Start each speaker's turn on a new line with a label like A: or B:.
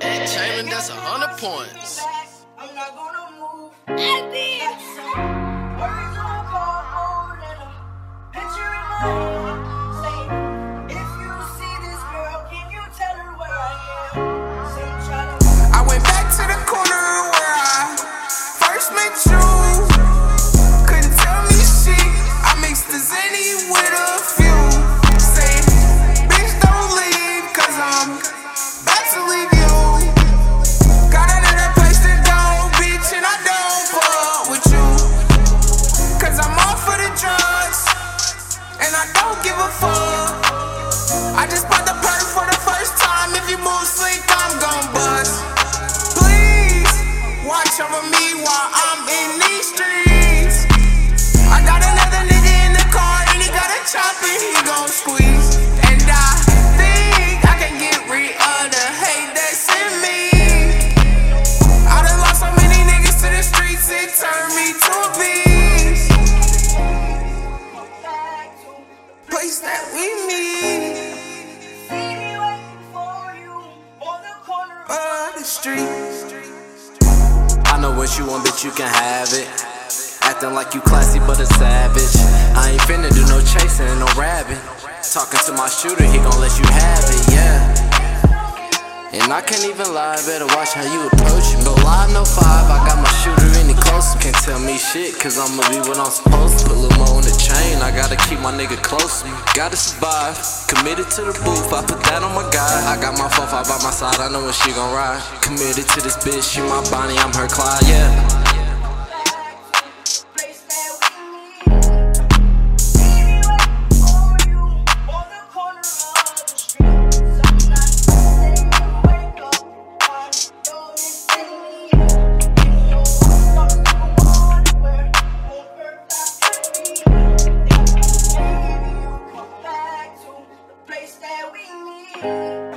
A: Ed Chamberlain, that's a hundred points.
B: Gon' squeeze. And I think I can get rid of the hate that's in me. I done lost so many niggas to the streets, it turned me to a beast. Place that we meet
C: city waiting for you on the corner
B: of the street.
D: I know what you want, bitch, you can have it. Acting like you classy, but a savage. Talking to my shooter, he gon' let you have it, yeah. And I can't even lie, better watch how you approach me. Go live, no five, I got my shooter any closer. Can't tell me shit, cause I'ma be what I'm supposed to. Put little more on the chain, I gotta keep my nigga close me. Gotta survive, committed to the booth, I put that on my guy. I got my 4 5 by my side, I know when she gon' ride. Committed to this bitch, she my Bonnie, I'm her Clyde, yeah. 음